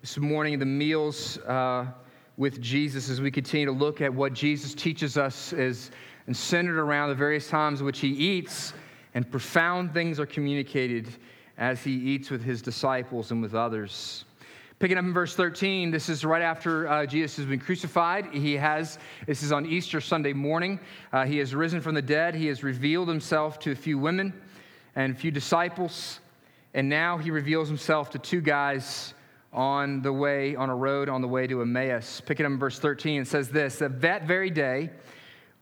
this morning, the meals uh, with Jesus, as we continue to look at what Jesus teaches us is and centered around the various times in which he eats, and profound things are communicated as he eats with his disciples and with others. Picking up in verse 13, this is right after uh, Jesus has been crucified. He has, this is on Easter Sunday morning. Uh, he has risen from the dead. He has revealed himself to a few women and a few disciples. And now he reveals himself to two guys on the way, on a road on the way to Emmaus. Picking up in verse 13, it says this that that very day,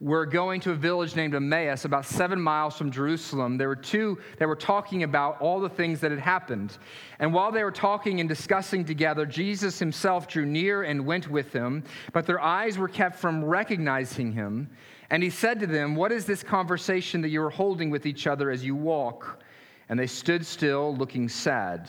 we're going to a village named Emmaus, about seven miles from Jerusalem. There were two that were talking about all the things that had happened. And while they were talking and discussing together, Jesus himself drew near and went with them, but their eyes were kept from recognizing him. And he said to them, What is this conversation that you are holding with each other as you walk? And they stood still, looking sad.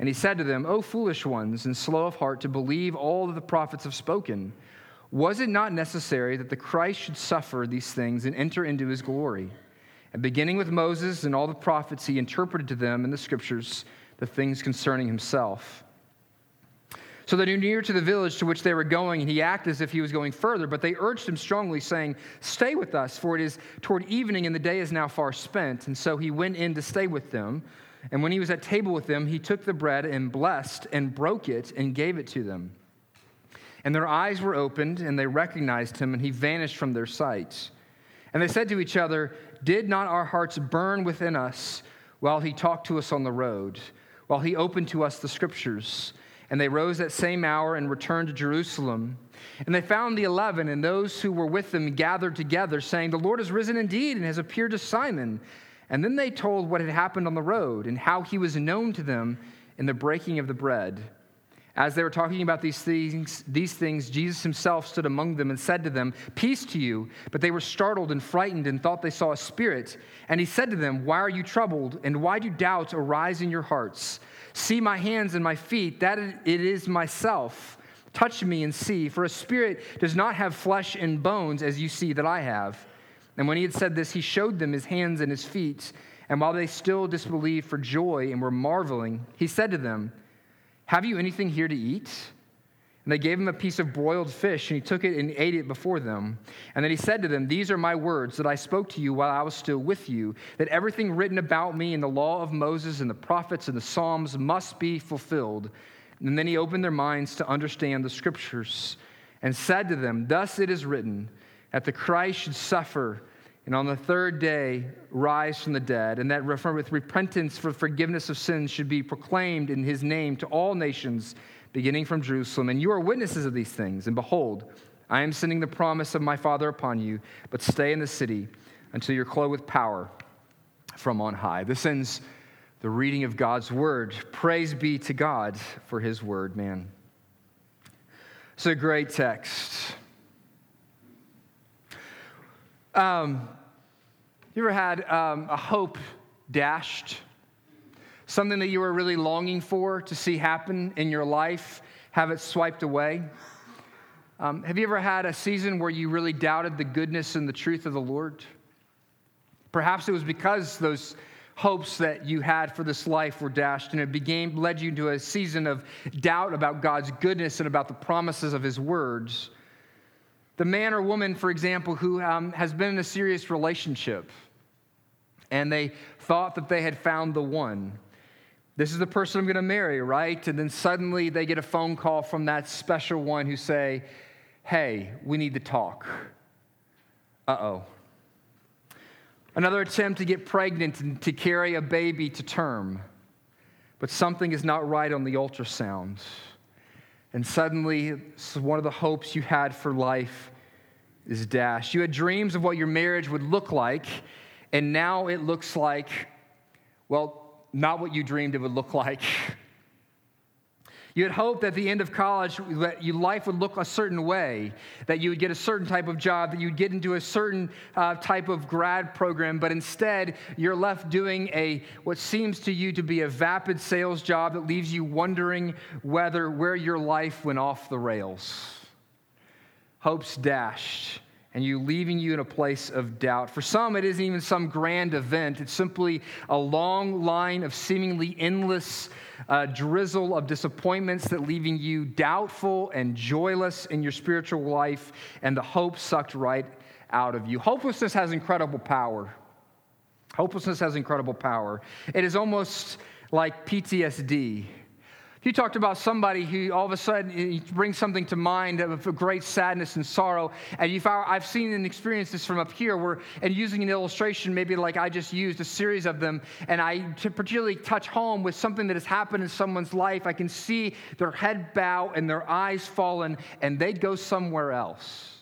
And he said to them, O foolish ones, and slow of heart to believe all that the prophets have spoken. Was it not necessary that the Christ should suffer these things and enter into his glory? And beginning with Moses and all the prophets, he interpreted to them in the scriptures the things concerning himself. So they drew near to the village to which they were going, and he acted as if he was going further, but they urged him strongly, saying, Stay with us, for it is toward evening, and the day is now far spent. And so he went in to stay with them. And when he was at table with them, he took the bread and blessed and broke it and gave it to them. And their eyes were opened, and they recognized him, and he vanished from their sight. And they said to each other, Did not our hearts burn within us while he talked to us on the road, while he opened to us the scriptures? And they rose that same hour and returned to Jerusalem. And they found the eleven and those who were with them gathered together, saying, The Lord has risen indeed and has appeared to Simon. And then they told what had happened on the road and how he was known to them in the breaking of the bread. As they were talking about these things, these things, Jesus himself stood among them and said to them, Peace to you. But they were startled and frightened and thought they saw a spirit. And he said to them, Why are you troubled? And why do doubts arise in your hearts? See my hands and my feet, that it is myself. Touch me and see, for a spirit does not have flesh and bones as you see that I have. And when he had said this, he showed them his hands and his feet. And while they still disbelieved for joy and were marveling, he said to them, Have you anything here to eat? And they gave him a piece of broiled fish, and he took it and ate it before them. And then he said to them, These are my words that I spoke to you while I was still with you, that everything written about me in the law of Moses and the prophets and the Psalms must be fulfilled. And then he opened their minds to understand the scriptures and said to them, Thus it is written, that the Christ should suffer and on the third day rise from the dead, and that with repentance for forgiveness of sins should be proclaimed in his name to all nations, beginning from Jerusalem. And you are witnesses of these things. And behold, I am sending the promise of my Father upon you, but stay in the city until you're clothed with power from on high. This ends the reading of God's word. Praise be to God for his word, man. It's a great text. Um, you ever had um, a hope dashed? Something that you were really longing for to see happen in your life, have it swiped away? Um, have you ever had a season where you really doubted the goodness and the truth of the Lord? Perhaps it was because those hopes that you had for this life were dashed and it began, led you into a season of doubt about God's goodness and about the promises of His words. The man or woman, for example, who um, has been in a serious relationship and they thought that they had found the one. This is the person I'm going to marry, right? And then suddenly they get a phone call from that special one who say, "Hey, we need to talk." Uh-oh. Another attempt to get pregnant and to carry a baby to term. But something is not right on the ultrasound. And suddenly, one of the hopes you had for life is dashed. You had dreams of what your marriage would look like, and now it looks like, well, not what you dreamed it would look like. You had hoped at the end of college that your life would look a certain way, that you would get a certain type of job, that you'd get into a certain uh, type of grad program, but instead you're left doing a what seems to you to be a vapid sales job that leaves you wondering whether where your life went off the rails. Hopes dashed and you leaving you in a place of doubt. For some, it isn't even some grand event. It's simply a long line of seemingly endless uh, drizzle of disappointments that leaving you doubtful and joyless in your spiritual life, and the hope sucked right out of you. Hopelessness has incredible power. Hopelessness has incredible power. It is almost like PTSD. He talked about somebody who all of a sudden brings something to mind of great sadness and sorrow. And you found, I've seen and experienced this from up here, where, and using an illustration, maybe like I just used a series of them, and I particularly touch home with something that has happened in someone's life. I can see their head bow and their eyes fallen, and they go somewhere else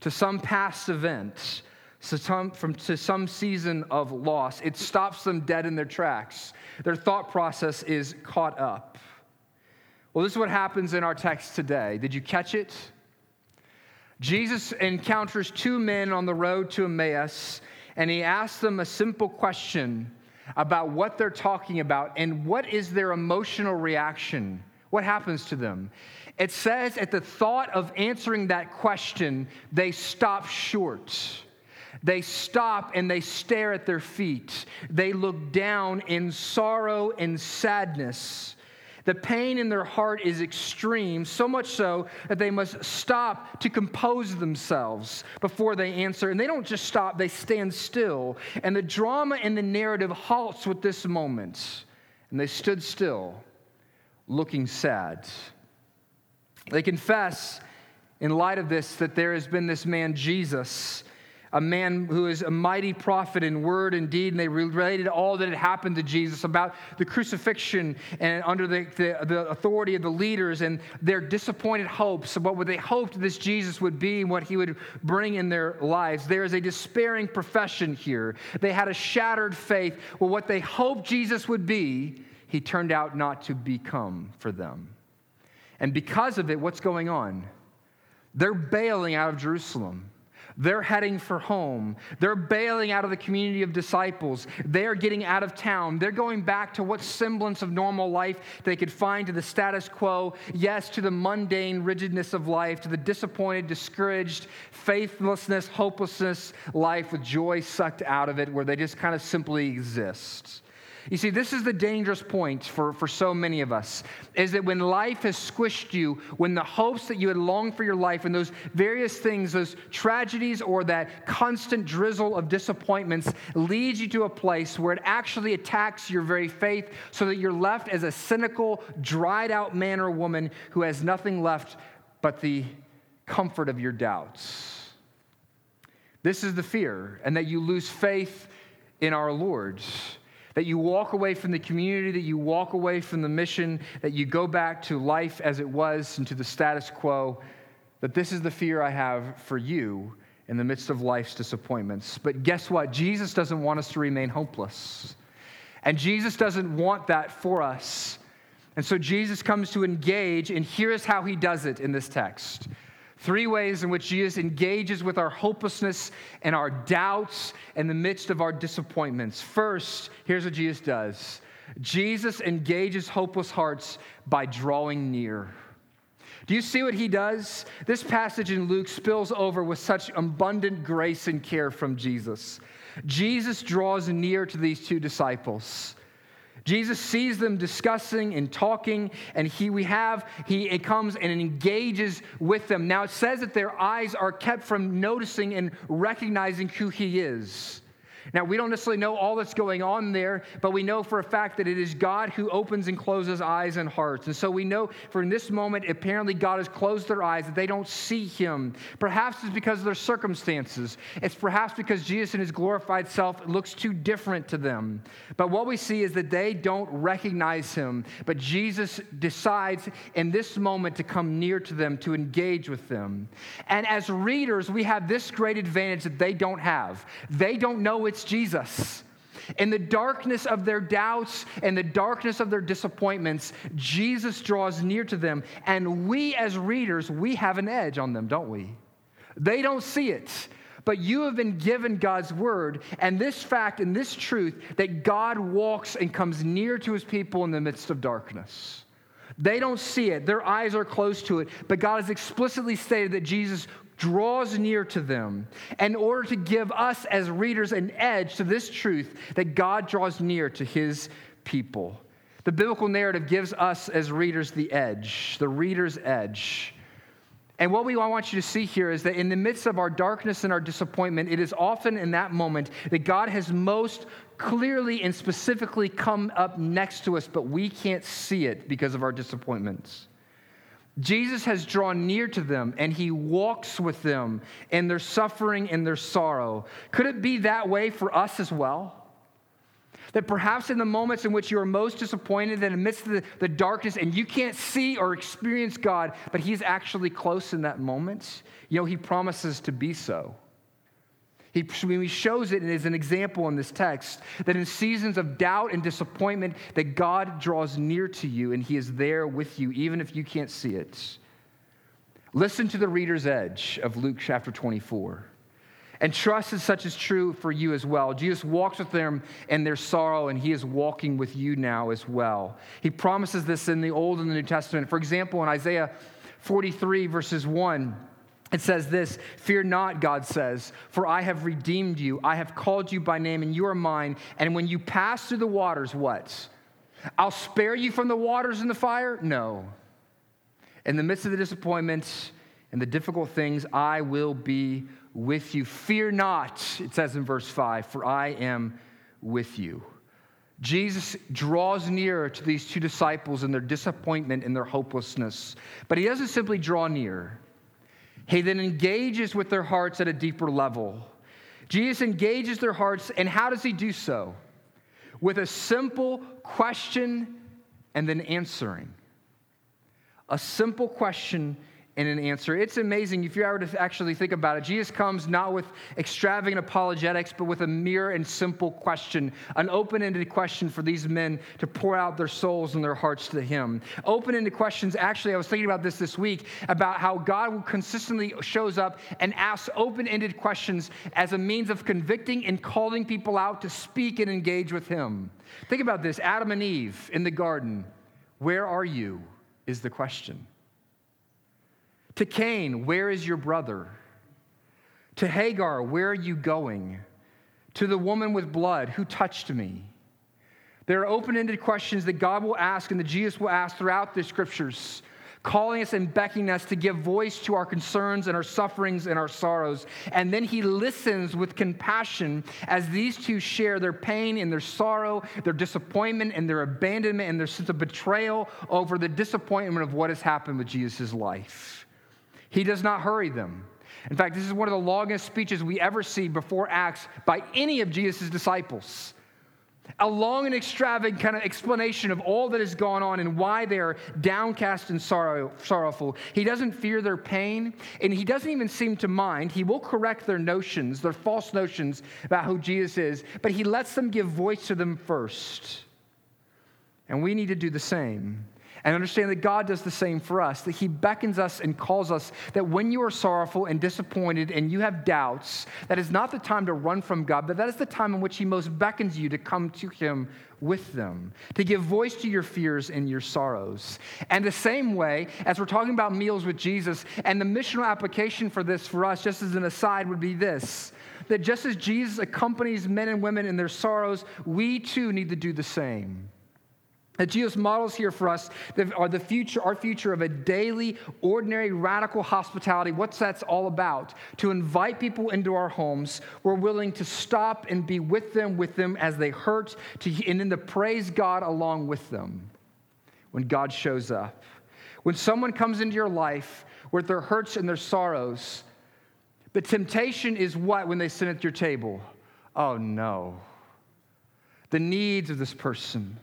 to some past event some, from, to some season of loss. It stops them dead in their tracks. Their thought process is caught up. Well, this is what happens in our text today. Did you catch it? Jesus encounters two men on the road to Emmaus, and he asks them a simple question about what they're talking about and what is their emotional reaction. What happens to them? It says at the thought of answering that question, they stop short. They stop and they stare at their feet. They look down in sorrow and sadness. The pain in their heart is extreme, so much so that they must stop to compose themselves before they answer. And they don't just stop, they stand still. And the drama in the narrative halts with this moment. And they stood still, looking sad. They confess, in light of this, that there has been this man, Jesus a man who is a mighty prophet in word and deed, and they related all that had happened to Jesus about the crucifixion and under the, the, the, authority of the leaders and their disappointed hopes of what they hoped this Jesus would be and what he would bring in their lives. There is a despairing profession here. They had a shattered faith. Well, what they hoped Jesus would be, he turned out not to become for them. And because of it, what's going on? They're bailing out of Jerusalem. They're heading for home. They're bailing out of the community of disciples. They're getting out of town. They're going back to what semblance of normal life they could find to the status quo. Yes, to the mundane rigidness of life, to the disappointed, discouraged, faithlessness, hopelessness life with joy sucked out of it, where they just kind of simply exist. You see, this is the dangerous point for, for so many of us is that when life has squished you, when the hopes that you had longed for your life, and those various things, those tragedies or that constant drizzle of disappointments leads you to a place where it actually attacks your very faith so that you're left as a cynical, dried out man or woman who has nothing left but the comfort of your doubts. This is the fear, and that you lose faith in our Lord that you walk away from the community, that you walk away from the mission, that you go back to life as it was and to the status quo, that this is the fear I have for you in the midst of life's disappointments. But guess what? Jesus doesn't want us to remain hopeless. And Jesus doesn't want that for us. And so Jesus comes to engage, and here's how he does it in this text. Three ways in which Jesus engages with our hopelessness and our doubts in the midst of our disappointments. First, here's what Jesus does Jesus engages hopeless hearts by drawing near. Do you see what he does? This passage in Luke spills over with such abundant grace and care from Jesus. Jesus draws near to these two disciples. Jesus sees them discussing and talking, and he, we have, he it comes and engages with them. Now it says that their eyes are kept from noticing and recognizing who he is. Now, we don't necessarily know all that's going on there, but we know for a fact that it is God who opens and closes eyes and hearts. And so we know for in this moment, apparently God has closed their eyes, that they don't see him. Perhaps it's because of their circumstances. It's perhaps because Jesus in his glorified self looks too different to them. But what we see is that they don't recognize him. But Jesus decides in this moment to come near to them, to engage with them. And as readers, we have this great advantage that they don't have. They don't know it's Jesus. In the darkness of their doubts and the darkness of their disappointments, Jesus draws near to them. And we, as readers, we have an edge on them, don't we? They don't see it. But you have been given God's word, and this fact and this truth that God walks and comes near to his people in the midst of darkness. They don't see it, their eyes are closed to it, but God has explicitly stated that Jesus draws near to them in order to give us as readers an edge to this truth that God draws near to his people. The biblical narrative gives us as readers the edge, the reader's edge. And what we want you to see here is that in the midst of our darkness and our disappointment, it is often in that moment that God has most clearly and specifically come up next to us, but we can't see it because of our disappointments. Jesus has drawn near to them and he walks with them in their suffering and their sorrow. Could it be that way for us as well? That perhaps in the moments in which you are most disappointed, that amidst the, the darkness and you can't see or experience God, but he's actually close in that moment, you know, he promises to be so. He, he shows it as an example in this text that in seasons of doubt and disappointment, that God draws near to you and he is there with you, even if you can't see it. Listen to the reader's edge of Luke chapter 24. And trust is such as true for you as well. Jesus walks with them in their sorrow, and he is walking with you now as well. He promises this in the Old and the New Testament. For example, in Isaiah 43, verses 1, it says this Fear not, God says, for I have redeemed you. I have called you by name, and you are mine. And when you pass through the waters, what? I'll spare you from the waters and the fire? No. In the midst of the disappointments and the difficult things, I will be with you. Fear not, it says in verse 5, for I am with you. Jesus draws near to these two disciples in their disappointment and their hopelessness. But he doesn't simply draw near. He then engages with their hearts at a deeper level. Jesus engages their hearts, and how does he do so? With a simple question and then answering. A simple question in an answer. It's amazing if you ever to actually think about it. Jesus comes not with extravagant apologetics, but with a mere and simple question, an open ended question for these men to pour out their souls and their hearts to Him. Open ended questions, actually, I was thinking about this this week about how God consistently shows up and asks open ended questions as a means of convicting and calling people out to speak and engage with Him. Think about this Adam and Eve in the garden. Where are you? Is the question. To Cain, where is your brother? To Hagar, where are you going? To the woman with blood, who touched me? There are open ended questions that God will ask and that Jesus will ask throughout the scriptures, calling us and beckoning us to give voice to our concerns and our sufferings and our sorrows. And then he listens with compassion as these two share their pain and their sorrow, their disappointment and their abandonment and their sense of betrayal over the disappointment of what has happened with Jesus' life. He does not hurry them. In fact, this is one of the longest speeches we ever see before Acts by any of Jesus' disciples. A long and extravagant kind of explanation of all that has gone on and why they're downcast and sorrow, sorrowful. He doesn't fear their pain, and he doesn't even seem to mind. He will correct their notions, their false notions about who Jesus is, but he lets them give voice to them first. And we need to do the same and understand that God does the same for us, that He beckons us and calls us that when you are sorrowful and disappointed and you have doubts, that is not the time to run from God, but that is the time in which He most beckons you to come to Him with them, to give voice to your fears and your sorrows. And the same way, as we're talking about meals with Jesus, and the missional application for this for us, just as an aside, would be this that just as Jesus accompanies men and women in their sorrows, we too need to do the same. That Jesus models here for us are the future, our future of a daily, ordinary, radical hospitality. What's that's all about? To invite people into our homes. We're willing to stop and be with them, with them as they hurt, to, and then to praise God along with them when God shows up. When someone comes into your life with their hurts and their sorrows, the temptation is what when they sit at your table? Oh no. The needs of this person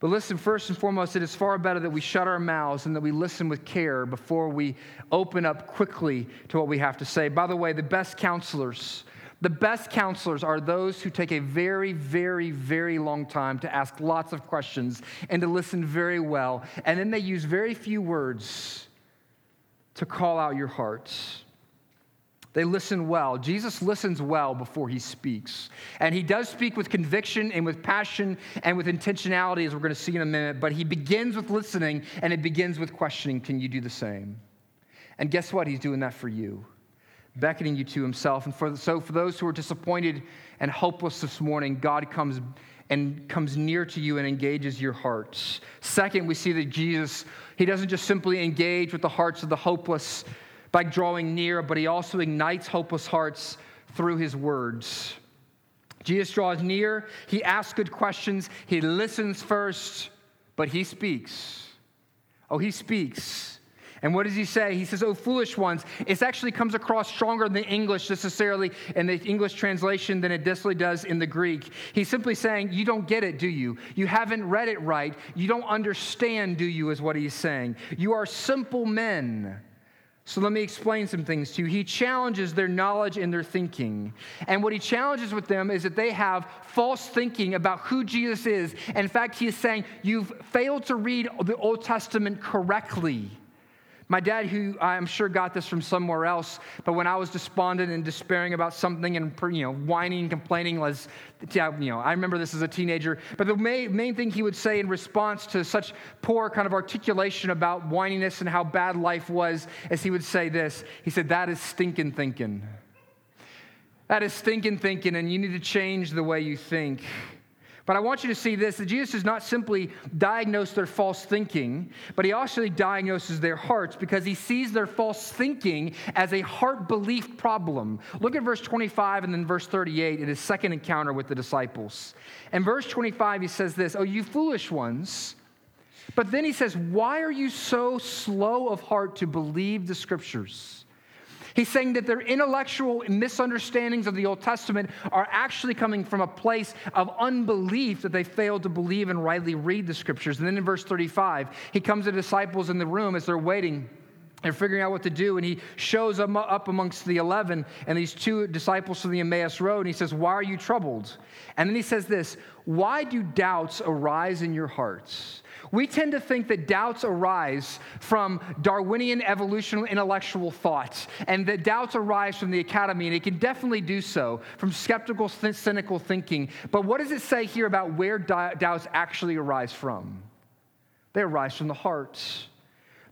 but listen, first and foremost, it is far better that we shut our mouths and that we listen with care before we open up quickly to what we have to say. By the way, the best counselors, the best counselors are those who take a very, very, very long time to ask lots of questions and to listen very well. And then they use very few words to call out your hearts. They listen well. Jesus listens well before he speaks. And he does speak with conviction and with passion and with intentionality, as we're going to see in a minute. But he begins with listening and it begins with questioning Can you do the same? And guess what? He's doing that for you, beckoning you to himself. And for, so, for those who are disappointed and hopeless this morning, God comes and comes near to you and engages your hearts. Second, we see that Jesus, he doesn't just simply engage with the hearts of the hopeless by drawing near, but he also ignites hopeless hearts through his words. Jesus draws near, he asks good questions, he listens first, but he speaks. Oh, he speaks. And what does he say? He says, Oh, foolish ones. It actually comes across stronger in the English necessarily in the English translation than it necessarily does in the Greek. He's simply saying, You don't get it, do you? You haven't read it right. You don't understand, do you, is what he's saying. You are simple men. So let me explain some things to you. He challenges their knowledge and their thinking. And what he challenges with them is that they have false thinking about who Jesus is. In fact, he is saying, You've failed to read the Old Testament correctly. My dad, who I'm sure got this from somewhere else, but when I was despondent and despairing about something and you know whining and complaining was, you know, I remember this as a teenager. But the main, main thing he would say in response to such poor kind of articulation about whininess and how bad life was, is he would say this. He said, "That is stinking thinking. That is stinking thinking, and you need to change the way you think." But I want you to see this that Jesus does not simply diagnose their false thinking, but he also diagnoses their hearts because he sees their false thinking as a heart belief problem. Look at verse 25 and then verse 38 in his second encounter with the disciples. In verse 25, he says this Oh, you foolish ones. But then he says, Why are you so slow of heart to believe the scriptures? He's saying that their intellectual misunderstandings of the Old Testament are actually coming from a place of unbelief that they failed to believe and rightly read the scriptures. And then in verse 35, he comes to disciples in the room as they're waiting. They're figuring out what to do, and he shows up amongst the 11 and these two disciples from the Emmaus Road, and he says, Why are you troubled? And then he says this Why do doubts arise in your hearts? We tend to think that doubts arise from Darwinian evolutional intellectual thoughts, and that doubts arise from the academy, and it can definitely do so from skeptical, cynical thinking. But what does it say here about where doubts actually arise from? They arise from the heart.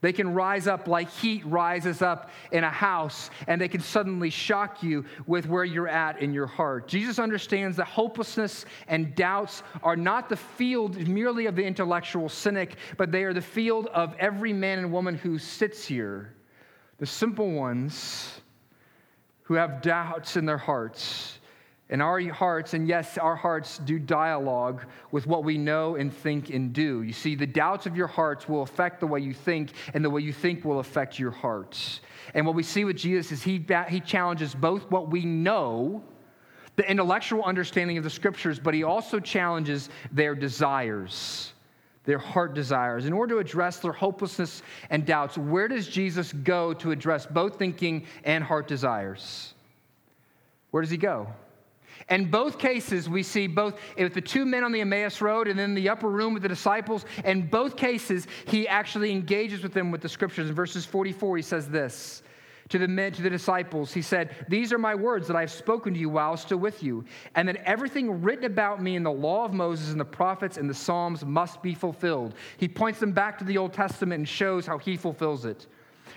They can rise up like heat rises up in a house, and they can suddenly shock you with where you're at in your heart. Jesus understands that hopelessness and doubts are not the field merely of the intellectual cynic, but they are the field of every man and woman who sits here. The simple ones who have doubts in their hearts and our hearts, and yes, our hearts do dialogue with what we know and think and do. You see, the doubts of your hearts will affect the way you think, and the way you think will affect your hearts. And what we see with Jesus is he, he challenges both what we know, the intellectual understanding of the scriptures, but he also challenges their desires, their heart desires. In order to address their hopelessness and doubts, where does Jesus go to address both thinking and heart desires? Where does he go? In both cases, we see both with the two men on the Emmaus Road and then the upper room with the disciples. In both cases, he actually engages with them with the scriptures. In verses 44, he says this to the men, to the disciples. He said, These are my words that I have spoken to you while still with you, and that everything written about me in the law of Moses and the prophets and the Psalms must be fulfilled. He points them back to the Old Testament and shows how he fulfills it.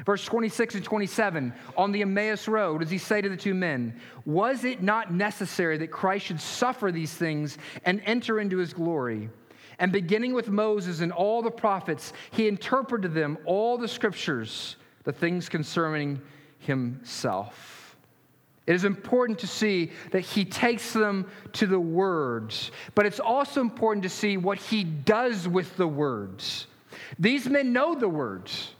Verse 26 and 27, on the Emmaus Road, does he say to the two men, Was it not necessary that Christ should suffer these things and enter into his glory? And beginning with Moses and all the prophets, he interpreted them all the scriptures, the things concerning himself. It is important to see that he takes them to the words, but it's also important to see what he does with the words. These men know the words.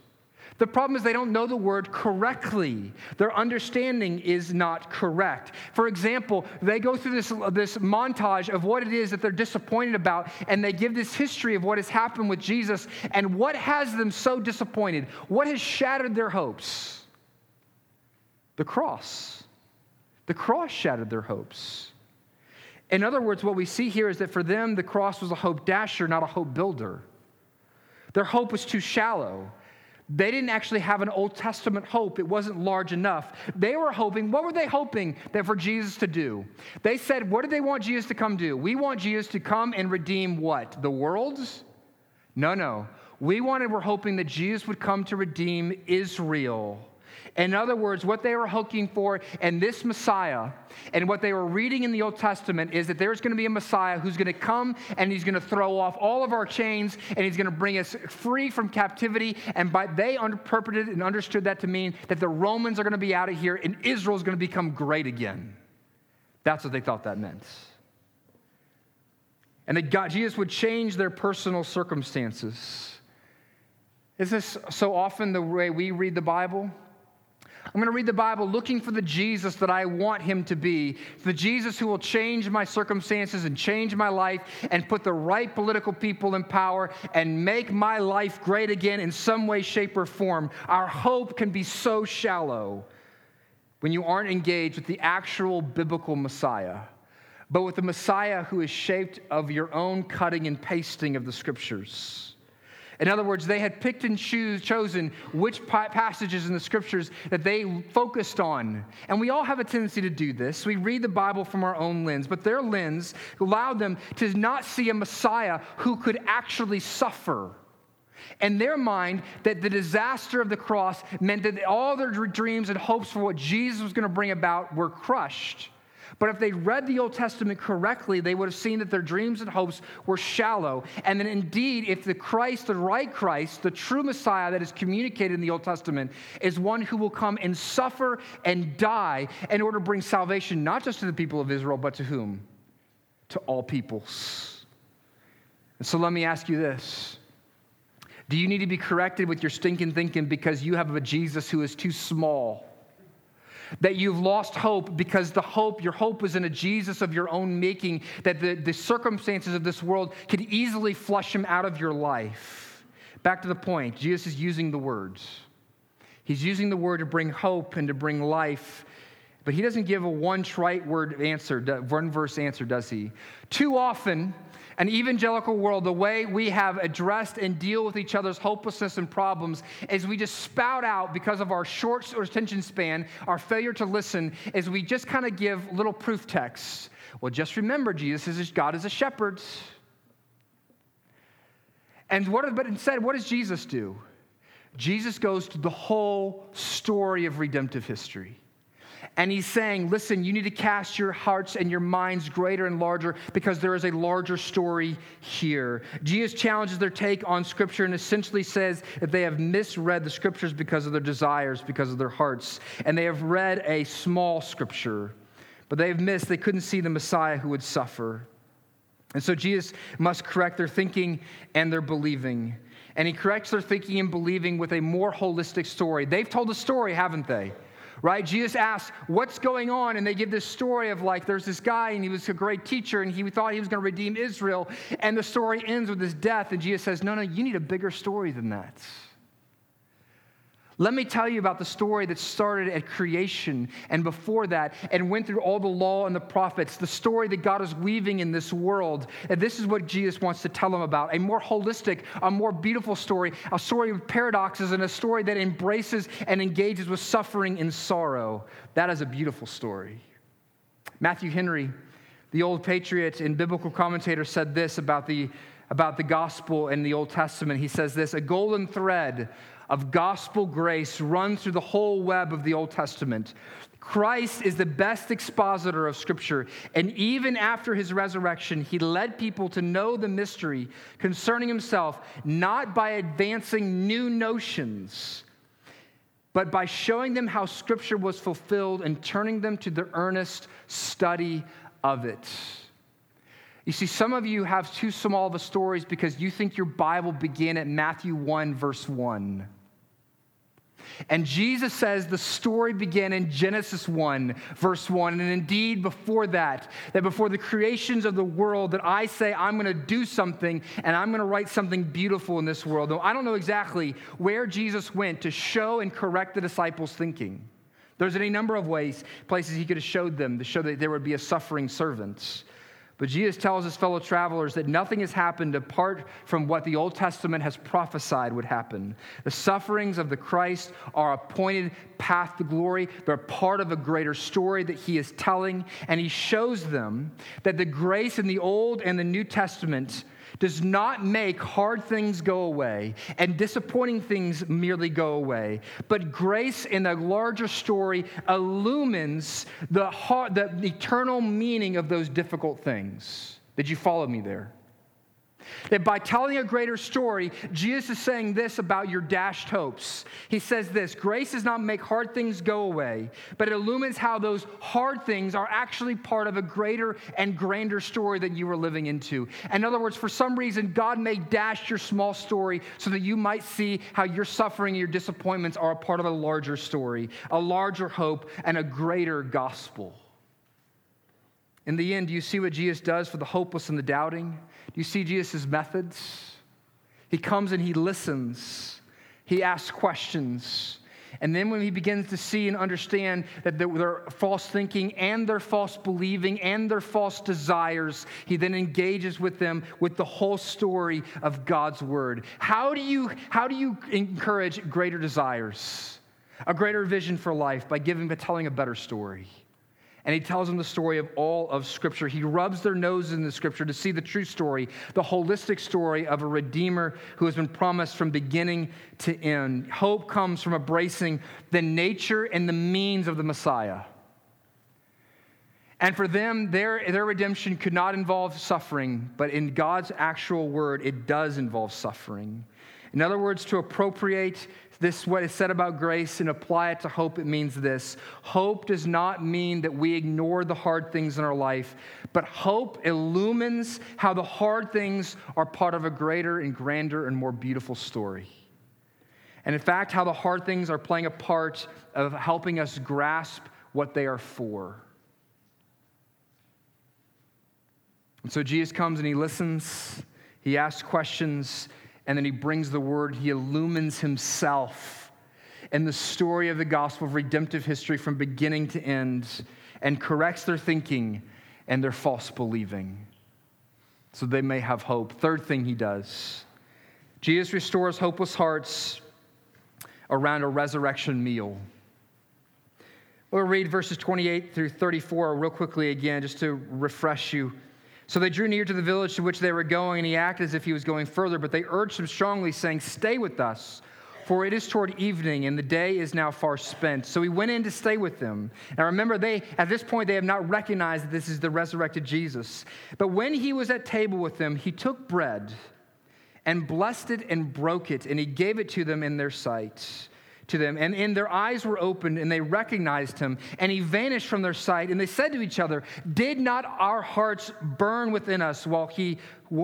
The problem is they don't know the word correctly. Their understanding is not correct. For example, they go through this, this montage of what it is that they're disappointed about, and they give this history of what has happened with Jesus and what has them so disappointed. What has shattered their hopes? The cross. The cross shattered their hopes. In other words, what we see here is that for them, the cross was a hope dasher, not a hope builder. Their hope was too shallow. They didn't actually have an Old Testament hope. It wasn't large enough. They were hoping, what were they hoping that for Jesus to do? They said, what did they want Jesus to come do? We want Jesus to come and redeem what? The world's? No, no. We wanted, we're hoping that Jesus would come to redeem Israel. In other words, what they were hoping for in this Messiah and what they were reading in the Old Testament is that there's going to be a Messiah who's going to come and he's going to throw off all of our chains and he's going to bring us free from captivity. And by they interpreted and understood that to mean that the Romans are going to be out of here and Israel is going to become great again. That's what they thought that meant. And that God, Jesus would change their personal circumstances. Is this so often the way we read the Bible? I'm going to read the Bible looking for the Jesus that I want him to be, the Jesus who will change my circumstances and change my life and put the right political people in power and make my life great again in some way, shape, or form. Our hope can be so shallow when you aren't engaged with the actual biblical Messiah, but with the Messiah who is shaped of your own cutting and pasting of the scriptures. In other words, they had picked and choose, chosen which passages in the scriptures that they focused on. And we all have a tendency to do this. We read the Bible from our own lens, but their lens allowed them to not see a Messiah who could actually suffer. In their mind, that the disaster of the cross meant that all their dreams and hopes for what Jesus was going to bring about were crushed. But if they read the Old Testament correctly, they would have seen that their dreams and hopes were shallow. And then, indeed, if the Christ, the right Christ, the true Messiah that is communicated in the Old Testament, is one who will come and suffer and die in order to bring salvation, not just to the people of Israel, but to whom? To all peoples. And so let me ask you this. Do you need to be corrected with your stinking thinking because you have a Jesus who is too small? That you've lost hope because the hope, your hope was in a Jesus of your own making, that the, the circumstances of this world could easily flush him out of your life. Back to the point, Jesus is using the words. He's using the word to bring hope and to bring life, but he doesn't give a one trite word answer, one verse answer, does he? Too often, an evangelical world, the way we have addressed and deal with each other's hopelessness and problems is we just spout out because of our short attention span, our failure to listen, is we just kind of give little proof texts. Well, just remember, Jesus is God is a shepherd. And what, but instead, what does Jesus do? Jesus goes to the whole story of redemptive history. And he's saying, listen, you need to cast your hearts and your minds greater and larger because there is a larger story here. Jesus challenges their take on Scripture and essentially says that they have misread the Scriptures because of their desires, because of their hearts. And they have read a small Scripture, but they have missed, they couldn't see the Messiah who would suffer. And so Jesus must correct their thinking and their believing. And he corrects their thinking and believing with a more holistic story. They've told a story, haven't they? Right? Jesus asks, What's going on? And they give this story of like, there's this guy, and he was a great teacher, and he thought he was going to redeem Israel. And the story ends with his death. And Jesus says, No, no, you need a bigger story than that. Let me tell you about the story that started at creation and before that and went through all the law and the prophets, the story that God is weaving in this world. And this is what Jesus wants to tell them about a more holistic, a more beautiful story, a story of paradoxes, and a story that embraces and engages with suffering and sorrow. That is a beautiful story. Matthew Henry, the old Puritan and biblical commentator, said this about the, about the gospel in the Old Testament. He says this a golden thread of gospel grace run through the whole web of the Old Testament. Christ is the best expositor of Scripture. And even after his resurrection, he led people to know the mystery concerning himself, not by advancing new notions, but by showing them how Scripture was fulfilled and turning them to the earnest study of it. You see, some of you have too small of a stories because you think your Bible began at Matthew 1, verse 1. And Jesus says the story began in Genesis 1, verse 1. And indeed, before that, that before the creations of the world, that I say I'm going to do something and I'm going to write something beautiful in this world. Though I don't know exactly where Jesus went to show and correct the disciples' thinking. There's any number of ways, places he could have showed them to show that there would be a suffering servant. But Jesus tells his fellow travelers that nothing has happened apart from what the Old Testament has prophesied would happen. The sufferings of the Christ are a pointed path to glory. They're part of a greater story that he is telling, and he shows them that the grace in the Old and the New Testament does not make hard things go away and disappointing things merely go away, but grace in the larger story illumines the, the eternal meaning of those difficult things. Did you follow me there? That by telling a greater story, Jesus is saying this about your dashed hopes. He says this grace does not make hard things go away, but it illumines how those hard things are actually part of a greater and grander story that you were living into. In other words, for some reason, God may dash your small story so that you might see how your suffering and your disappointments are a part of a larger story, a larger hope, and a greater gospel. In the end, do you see what Jesus does for the hopeless and the doubting? Do you see Jesus' methods? He comes and he listens, he asks questions. And then when he begins to see and understand that their false thinking and their false believing and their false desires, he then engages with them with the whole story of God's word. How do you, how do you encourage greater desires, a greater vision for life by giving, by telling a better story? And he tells them the story of all of Scripture. He rubs their noses in the Scripture to see the true story, the holistic story of a Redeemer who has been promised from beginning to end. Hope comes from embracing the nature and the means of the Messiah. And for them, their, their redemption could not involve suffering, but in God's actual word, it does involve suffering. In other words, to appropriate this, what is said about grace, and apply it to hope, it means this. Hope does not mean that we ignore the hard things in our life, but hope illumines how the hard things are part of a greater and grander and more beautiful story. And in fact, how the hard things are playing a part of helping us grasp what they are for. And so Jesus comes and he listens, he asks questions, and then he brings the word, he illumines himself and the story of the gospel of redemptive history from beginning to end and corrects their thinking and their false believing so they may have hope. Third thing he does Jesus restores hopeless hearts around a resurrection meal. We'll read verses 28 through 34 real quickly again, just to refresh you. So they drew near to the village to which they were going, and he acted as if he was going further, but they urged him strongly, saying, Stay with us, for it is toward evening, and the day is now far spent. So he went in to stay with them. Now remember, they at this point they have not recognized that this is the resurrected Jesus. But when he was at table with them, he took bread and blessed it and broke it, and he gave it to them in their sight to them, and, and their eyes were opened, and they recognized him, and he vanished from their sight. And they said to each other, Did not our hearts burn within us while he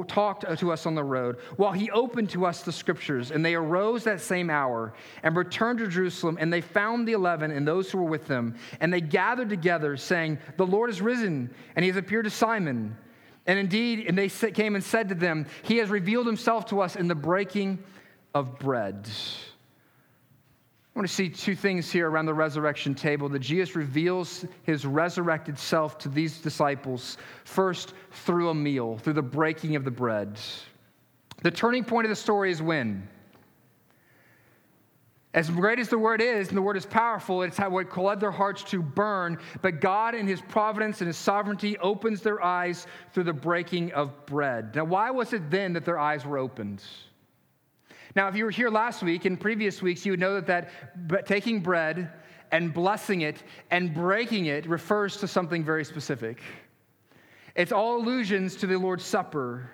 talked uh, to us on the road, while he opened to us the scriptures? And they arose that same hour and returned to Jerusalem, and they found the eleven and those who were with them, and they gathered together, saying, The Lord is risen, and he has appeared to Simon. And indeed, and they came and said to them, He has revealed himself to us in the breaking of bread. I want to see two things here around the resurrection table that Jesus reveals his resurrected self to these disciples, first through a meal, through the breaking of the bread. The turning point of the story is when? As great as the word is, and the word is powerful, it's how what led their hearts to burn. But God, in His providence and His sovereignty, opens their eyes through the breaking of bread. Now, why was it then that their eyes were opened? Now, if you were here last week and previous weeks, you would know that, that taking bread and blessing it and breaking it refers to something very specific. It's all allusions to the Lord's Supper.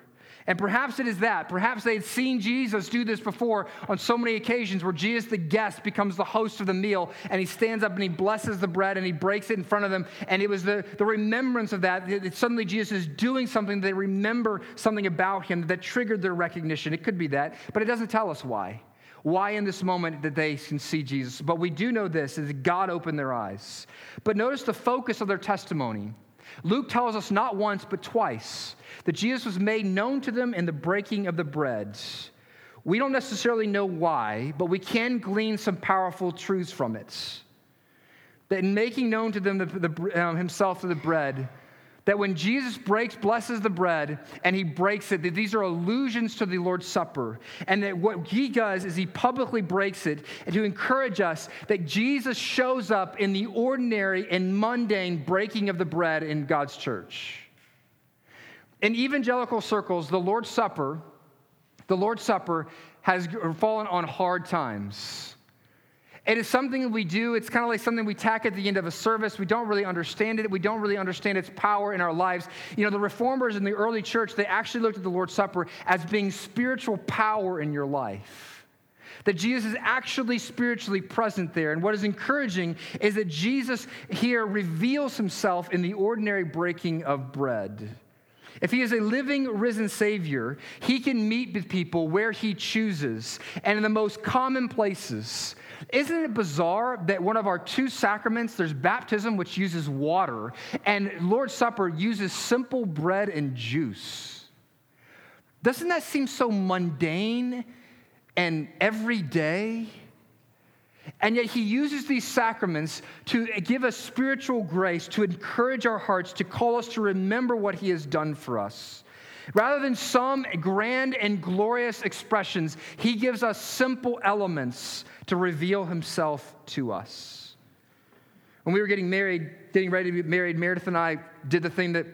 And perhaps it is that. Perhaps they had seen Jesus do this before on so many occasions where Jesus, the guest, becomes the host of the meal and he stands up and he blesses the bread and he breaks it in front of them. And it was the, the remembrance of that. That suddenly Jesus is doing something, they remember something about him that triggered their recognition. It could be that, but it doesn't tell us why. Why in this moment that they can see Jesus? But we do know this is God opened their eyes. But notice the focus of their testimony. Luke tells us not once, but twice that Jesus was made known to them in the breaking of the bread. We don't necessarily know why, but we can glean some powerful truths from it. That in making known to them the, the, um, himself through the bread, that when Jesus breaks, blesses the bread, and he breaks it, that these are allusions to the Lord's Supper. And that what he does is he publicly breaks it to encourage us that Jesus shows up in the ordinary and mundane breaking of the bread in God's church. In evangelical circles, the Lord's Supper, the Lord's Supper has fallen on hard times. It is something we do. It's kind of like something we tack at the end of a service. We don't really understand it. We don't really understand its power in our lives. You know, the reformers in the early church, they actually looked at the Lord's Supper as being spiritual power in your life. That Jesus is actually spiritually present there. And what is encouraging is that Jesus here reveals himself in the ordinary breaking of bread. If he is a living, risen Savior, he can meet with people where he chooses and in the most common places. Isn't it bizarre that one of our two sacraments, there's baptism, which uses water, and Lord's Supper uses simple bread and juice? Doesn't that seem so mundane and everyday? And yet, he uses these sacraments to give us spiritual grace, to encourage our hearts, to call us to remember what he has done for us. Rather than some grand and glorious expressions, he gives us simple elements to reveal himself to us. When we were getting married, getting ready to be married, Meredith and I did the thing that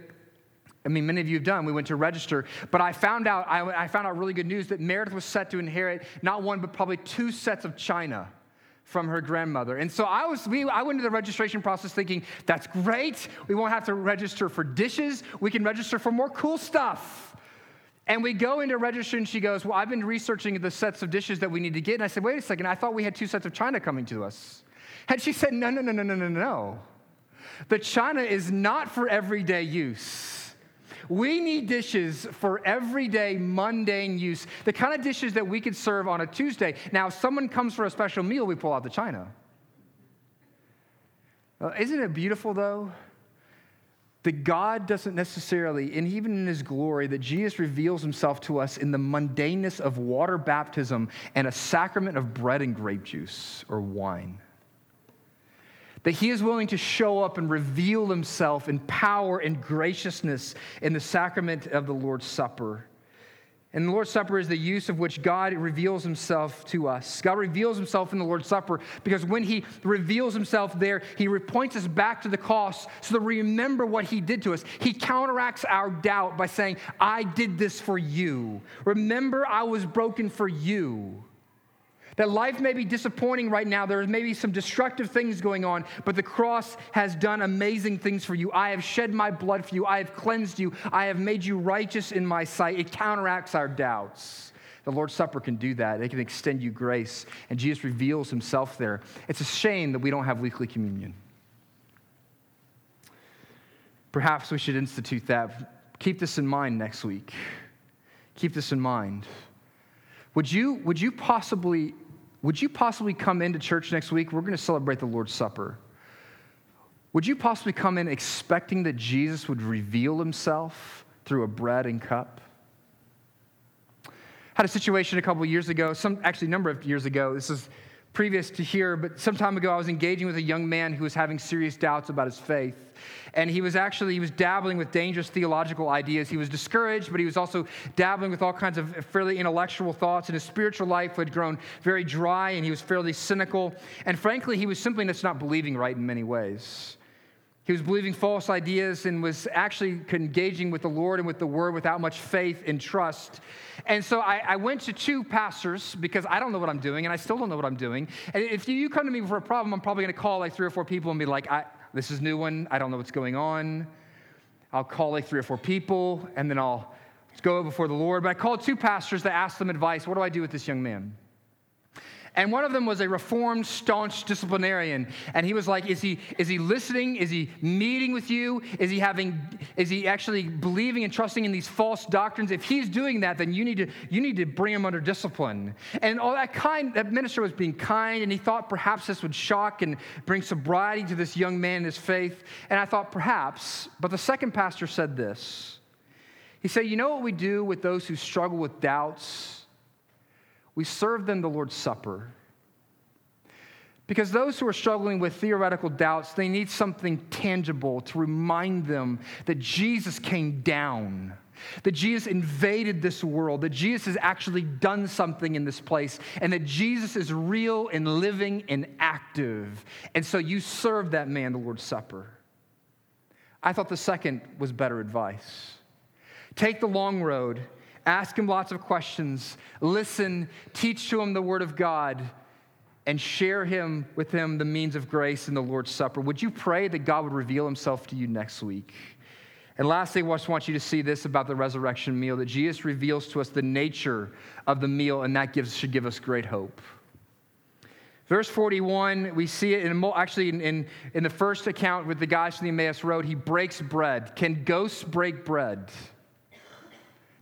I mean, many of you have done. We went to register, but I found out I, I found out really good news that Meredith was set to inherit not one but probably two sets of china from her grandmother. And so I was we, I went to the registration process thinking, that's great. We won't have to register for dishes. We can register for more cool stuff. And we go into register and she goes, Well, I've been researching the sets of dishes that we need to get. And I said, Wait a second, I thought we had two sets of china coming to us. And she said, No, no, no, no, no, no, no. The china is not for everyday use. We need dishes for everyday, mundane use, the kind of dishes that we could serve on a Tuesday. Now, if someone comes for a special meal, we pull out the china. Uh, isn't it beautiful, though? That God doesn't necessarily, and even in his glory, that Jesus reveals himself to us in the mundaneness of water baptism and a sacrament of bread and grape juice or wine that he is willing to show up and reveal himself in power and graciousness in the sacrament of the Lord's Supper. And the Lord's Supper is the use of which God reveals himself to us. God reveals himself in the Lord's Supper because when he reveals himself there, he points us back to the cross so that we remember what he did to us. He counteracts our doubt by saying, I did this for you. Remember, I was broken for you. That life may be disappointing right now. There may be some destructive things going on, but the cross has done amazing things for you. I have shed my blood for you. I have cleansed you. I have made you righteous in my sight. It counteracts our doubts. The Lord's Supper can do that. It can extend you grace. And Jesus reveals himself there. It's a shame that we don't have weekly communion. Perhaps we should institute that. Keep this in mind next week. Keep this in mind. Would you, would you possibly would you possibly come into church next week? We're going to celebrate the Lord's Supper. Would you possibly come in expecting that Jesus would reveal himself through a bread and cup? Had a situation a couple years ago, some actually a number of years ago. This is previous to here, but some time ago I was engaging with a young man who was having serious doubts about his faith. And he was actually, he was dabbling with dangerous theological ideas. He was discouraged, but he was also dabbling with all kinds of fairly intellectual thoughts. And his spiritual life had grown very dry, and he was fairly cynical. And frankly, he was simply just not believing right in many ways. He was believing false ideas and was actually engaging with the Lord and with the word without much faith and trust. And so I, I, went to two pastors because I don't know what I'm doing and I still don't know what I'm doing. And if you come to me for a problem, I'm probably going to call like three or four people and be like, this is new one. I don't know what's going on. I'll call like three or four people and then I'll go before the Lord. But I called two pastors to ask them advice. What do I do with this young man? And one of them was a reformed, staunch disciplinarian. And he was like, is he, is he listening? Is he meeting with you? Is he having, is he actually believing and trusting in these false doctrines? If he's doing that, then you need to, you need to bring him under discipline. And all that kind, that minister was being kind, and he thought perhaps this would shock and bring sobriety to this young man in his faith. And I thought perhaps, but the second pastor said this. He said, You know what we do with those who struggle with doubts? We serve them the Lord's Supper. Because those who are struggling with theoretical doubts, they need something tangible to remind them that Jesus came down, that Jesus invaded this world, that Jesus has actually done something in this place, and that Jesus is real and living and active. And so you serve that man the Lord's Supper. I thought the second was better advice. Take the long road Ask him lots of questions. Listen, teach to him the word of God, and share him with him the means of grace in the Lord's Supper. Would you pray that God would reveal himself to you next week? And lastly, I just want you to see this about the resurrection meal that Jesus reveals to us the nature of the meal, and that gives, should give us great hope. Verse 41, we see it in, actually in, in, in the first account with the guys from the Emmaus Road. He breaks bread. Can ghosts break bread?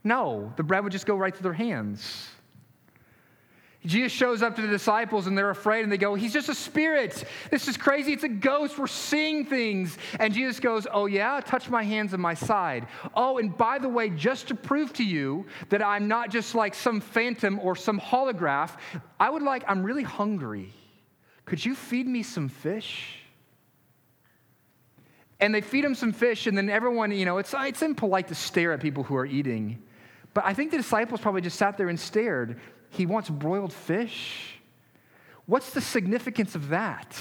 No, the bread would just go right to their hands. Jesus shows up to the disciples and they're afraid and they go, He's just a spirit. This is crazy. It's a ghost. We're seeing things. And Jesus goes, Oh, yeah? Touch my hands and my side. Oh, and by the way, just to prove to you that I'm not just like some phantom or some holograph, I would like, I'm really hungry. Could you feed me some fish? And they feed him some fish, and then everyone, you know, it's, it's impolite to stare at people who are eating. But I think the disciples probably just sat there and stared. He wants broiled fish. What's the significance of that?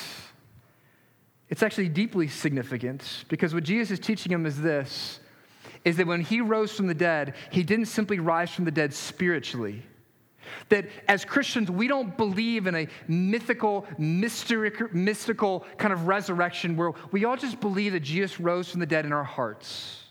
It's actually deeply significant because what Jesus is teaching them is this is that when he rose from the dead, he didn't simply rise from the dead spiritually. That as Christians, we don't believe in a mythical, mystical kind of resurrection where we all just believe that Jesus rose from the dead in our hearts.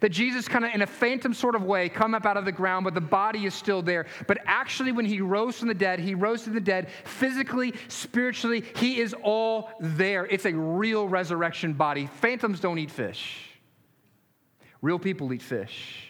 That Jesus, kind of in a phantom sort of way, come up out of the ground, but the body is still there. But actually, when he rose from the dead, he rose from the dead physically, spiritually. He is all there. It's a real resurrection body. Phantoms don't eat fish, real people eat fish.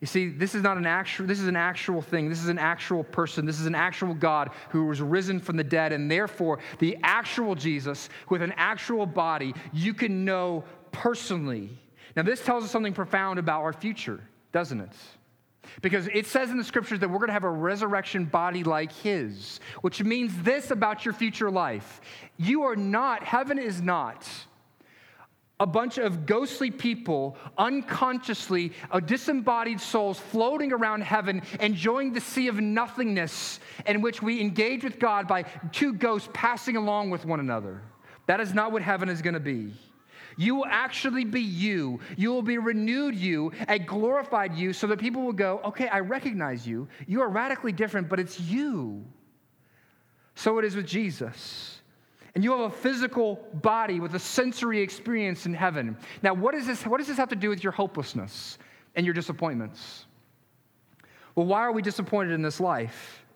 You see, this is not an actual, this is an actual thing. This is an actual person. This is an actual God who was risen from the dead. And therefore, the actual Jesus with an actual body, you can know personally now, this tells us something profound about our future, doesn't it? Because it says in the scriptures that we're going to have a resurrection body like his, which means this about your future life. You are not, heaven is not a bunch of ghostly people, unconsciously, disembodied souls floating around heaven, enjoying the sea of nothingness in which we engage with God by two ghosts passing along with one another. That is not what heaven is going to be. You will actually be you. You will be renewed you, a glorified you, so that people will go, okay, I recognize you. You are radically different, but it's you. So it is with Jesus. And you have a physical body with a sensory experience in heaven. Now, what, is this, what does this have to do with your hopelessness and your disappointments? Well, why are we disappointed in this life?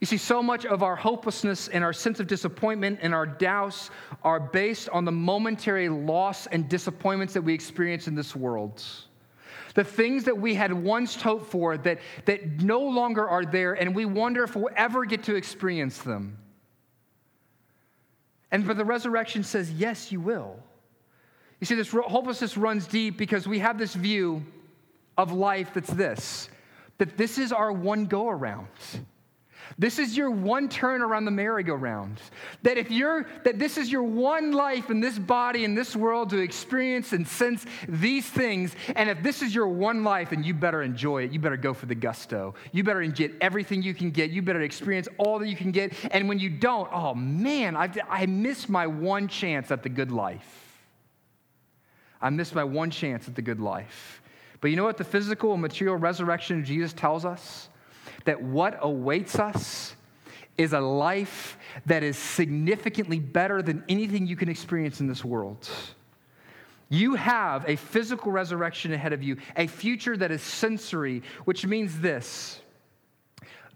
You see, so much of our hopelessness and our sense of disappointment and our doubts are based on the momentary loss and disappointments that we experience in this world. The things that we had once hoped for that, that no longer are there, and we wonder if we'll ever get to experience them. And but the resurrection says, yes, you will. You see, this hopelessness runs deep because we have this view of life that's this that this is our one go around. This is your one turn around the merry-go-round. That if you're that this is your one life in this body in this world to experience and sense these things, and if this is your one life, then you better enjoy it. You better go for the gusto. You better get everything you can get. You better experience all that you can get. And when you don't, oh man, I I missed my one chance at the good life. I missed my one chance at the good life. But you know what the physical and material resurrection of Jesus tells us? That what awaits us is a life that is significantly better than anything you can experience in this world. You have a physical resurrection ahead of you, a future that is sensory, which means this.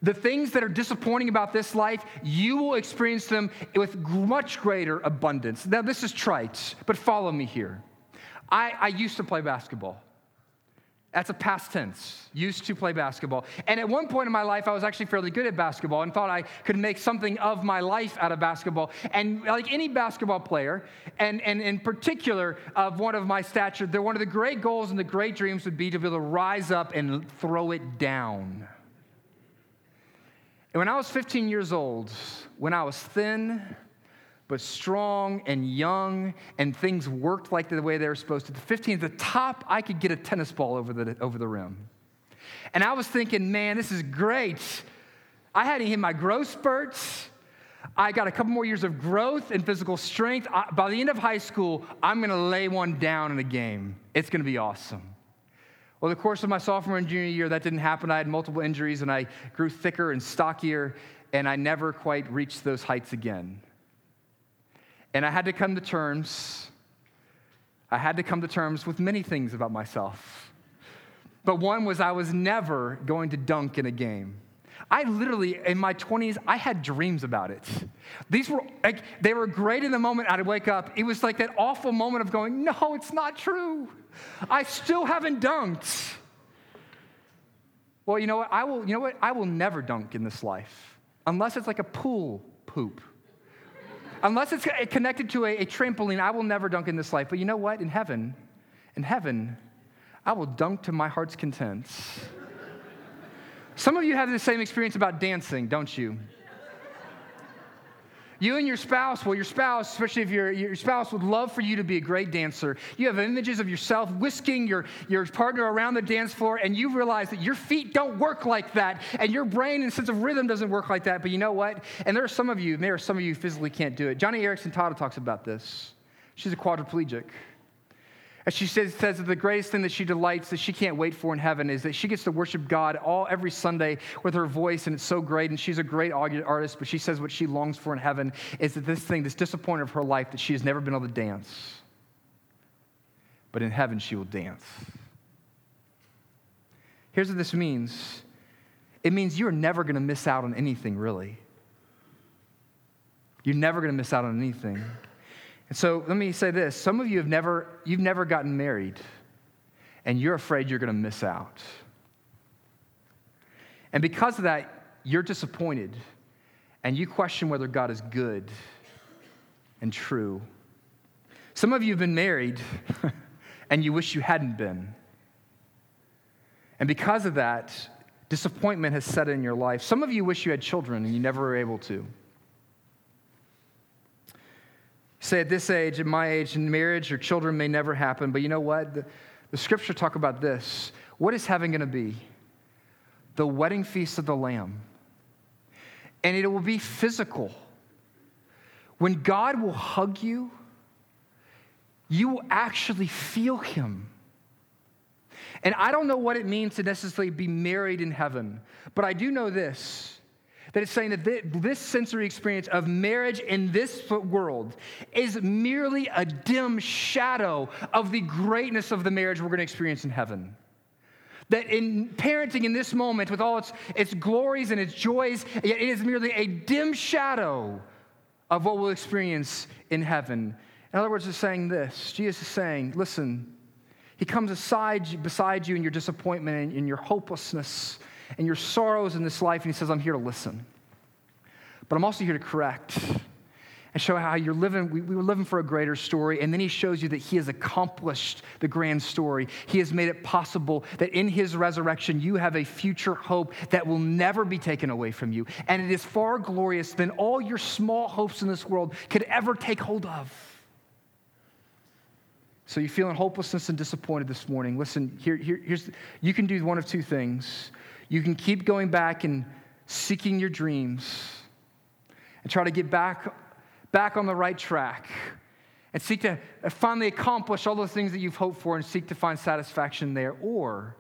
The things that are disappointing about this life, you will experience them with much greater abundance. Now, this is trite, but follow me here. I, I used to play basketball. That's a past tense. Used to play basketball. And at one point in my life, I was actually fairly good at basketball and thought I could make something of my life out of basketball. And like any basketball player, and, and in particular of one of my stature, the, one of the great goals and the great dreams would be to be able to rise up and throw it down. And when I was 15 years old, when I was thin, but strong and young, and things worked like the way they were supposed to. The 15 at the top, I could get a tennis ball over the, over the rim. And I was thinking, man, this is great. I hadn't hit my growth spurts. I got a couple more years of growth and physical strength. I, by the end of high school, I'm going to lay one down in a game. It's going to be awesome. Well, the course of my sophomore and junior year, that didn't happen. I had multiple injuries and I grew thicker and stockier, and I never quite reached those heights again. And I had to come to terms, I had to come to terms with many things about myself. But one was I was never going to dunk in a game. I literally, in my 20s, I had dreams about it. These were, like, they were great in the moment I'd wake up. It was like that awful moment of going, no, it's not true. I still haven't dunked. Well, you know what? I will, you know what? I will never dunk in this life unless it's like a pool poop. Unless it's connected to a, a trampoline, I will never dunk in this life. But you know what? In heaven, in heaven, I will dunk to my heart's content. Some of you have the same experience about dancing, don't you? You and your spouse, well, your spouse, especially if your, your spouse would love for you to be a great dancer. You have images of yourself whisking your, your partner around the dance floor, and you realize that your feet don't work like that, and your brain and sense of rhythm doesn't work like that. But you know what? And there are some of you, there are some of you physically can't do it. Joni Eareckson Tada talks about this. She's a quadriplegic. As she says, says that the greatest thing that she delights that she can't wait for in heaven is that she gets to worship God all every Sunday with her voice, and it's so great. And she's a great artist, but she says what she longs for in heaven is that this thing, this disappointment of her life, that she has never been able to dance. But in heaven, she will dance. Here's what this means it means you're never going to miss out on anything, really. You're never going to miss out on anything. And so let me say this some of you have never, you've never gotten married, and you're afraid you're going to miss out. And because of that, you're disappointed, and you question whether God is good and true. Some of you have been married, and you wish you hadn't been. And because of that, disappointment has set in your life. Some of you wish you had children and you never were able to. Say at this age, at my age, in marriage or children may never happen. But you know what? The, the scripture talk about this. What is heaven going to be? The wedding feast of the Lamb. And it will be physical. When God will hug you, you will actually feel Him. And I don't know what it means to necessarily be married in heaven, but I do know this that it's saying that this sensory experience of marriage in this world is merely a dim shadow of the greatness of the marriage we're going to experience in heaven. That in parenting in this moment, with all its, its glories and its joys, it is merely a dim shadow of what we'll experience in heaven. In other words, it's saying this Jesus is saying, listen, he comes aside, beside you in your disappointment and in your hopelessness and your sorrows in this life, and he says, I'm here to listen. But I'm also here to correct. and show how you're living, we, we were living for a greater story. And then he shows you that he has accomplished the grand story. He has made it possible that in his resurrection, you have a future hope that will never be taken away from you. And it is far glorious than all your small hopes in this world could ever take hold of. So you're feeling hopelessness and disappointed this morning. Listen, here, here, here's you can do one of two things. You can keep going back and seeking your dreams and try to get back back on the right track and seek to finally accomplish all those things that you've hoped for and seek to find satisfaction there. Or,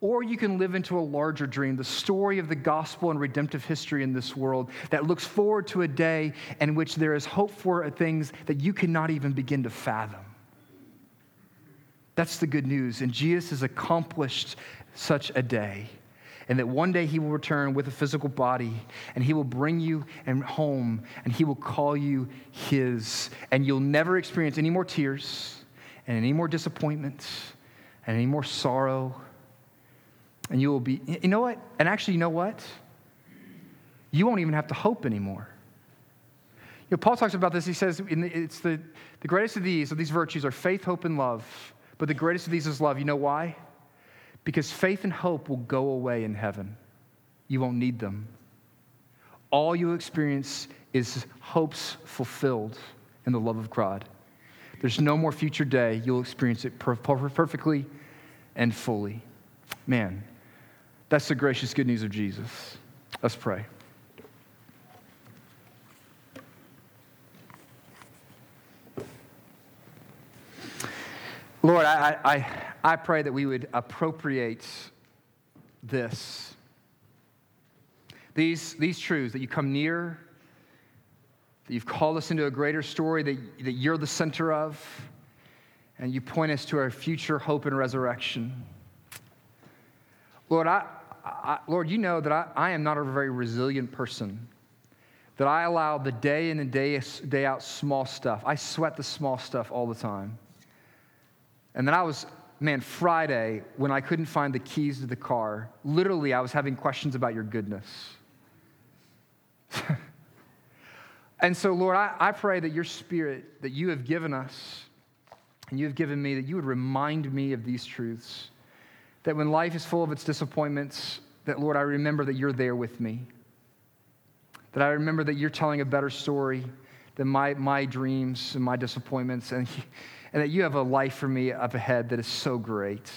or you can live into a larger dream, the story of the gospel and redemptive history in this world that looks forward to a day in which there is hope for things that you cannot even begin to fathom. That's the good news. And Jesus has accomplished such a day and that one day he will return with a physical body and he will bring you and home and he will call you his. And you'll never experience any more tears and any more disappointments and any more sorrow. And you will be you know what? And actually you know what? You won't even have to hope anymore. You know paul talks about this. He says it's the, the greatest of these of these virtues are faith hope and love. But the greatest of these is love. You know why because faith and hope will go away in heaven. You won't need them. All you experience is hopes fulfilled in the love of God. There's no more future day. You'll experience it perfectly and fully. Man, that's the gracious good news of Jesus. Let's pray. Lord, I, I, I pray that we would appropriate this. These, these truths that you come near, that you've called us into a greater story that, that you're the center of, and you point us to our future hope and resurrection. Lord, I, I Lord, you know that I, I am not a very resilient person that I allow the day in and day, day out small stuff. I sweat the small stuff all the time. And then I was, man, Friday, when I couldn't find the keys to the car, literally, I was having questions about your goodness. and so, Lord, I, I pray that your spirit that you have given us and you have given me, that you would remind me of these truths. That when life is full of its disappointments, that, Lord, I remember that you're there with me. That I remember that you're telling a better story than my, my dreams and my disappointments. And and that you have a life for me up ahead that is so great,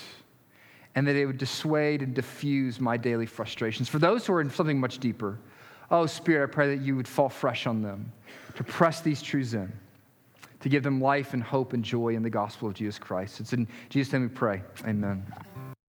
and that it would dissuade and diffuse my daily frustrations. For those who are in something much deeper, oh, Spirit, I pray that you would fall fresh on them to press these truths in, to give them life and hope and joy in the gospel of Jesus Christ. It's in Jesus' name we pray. Amen.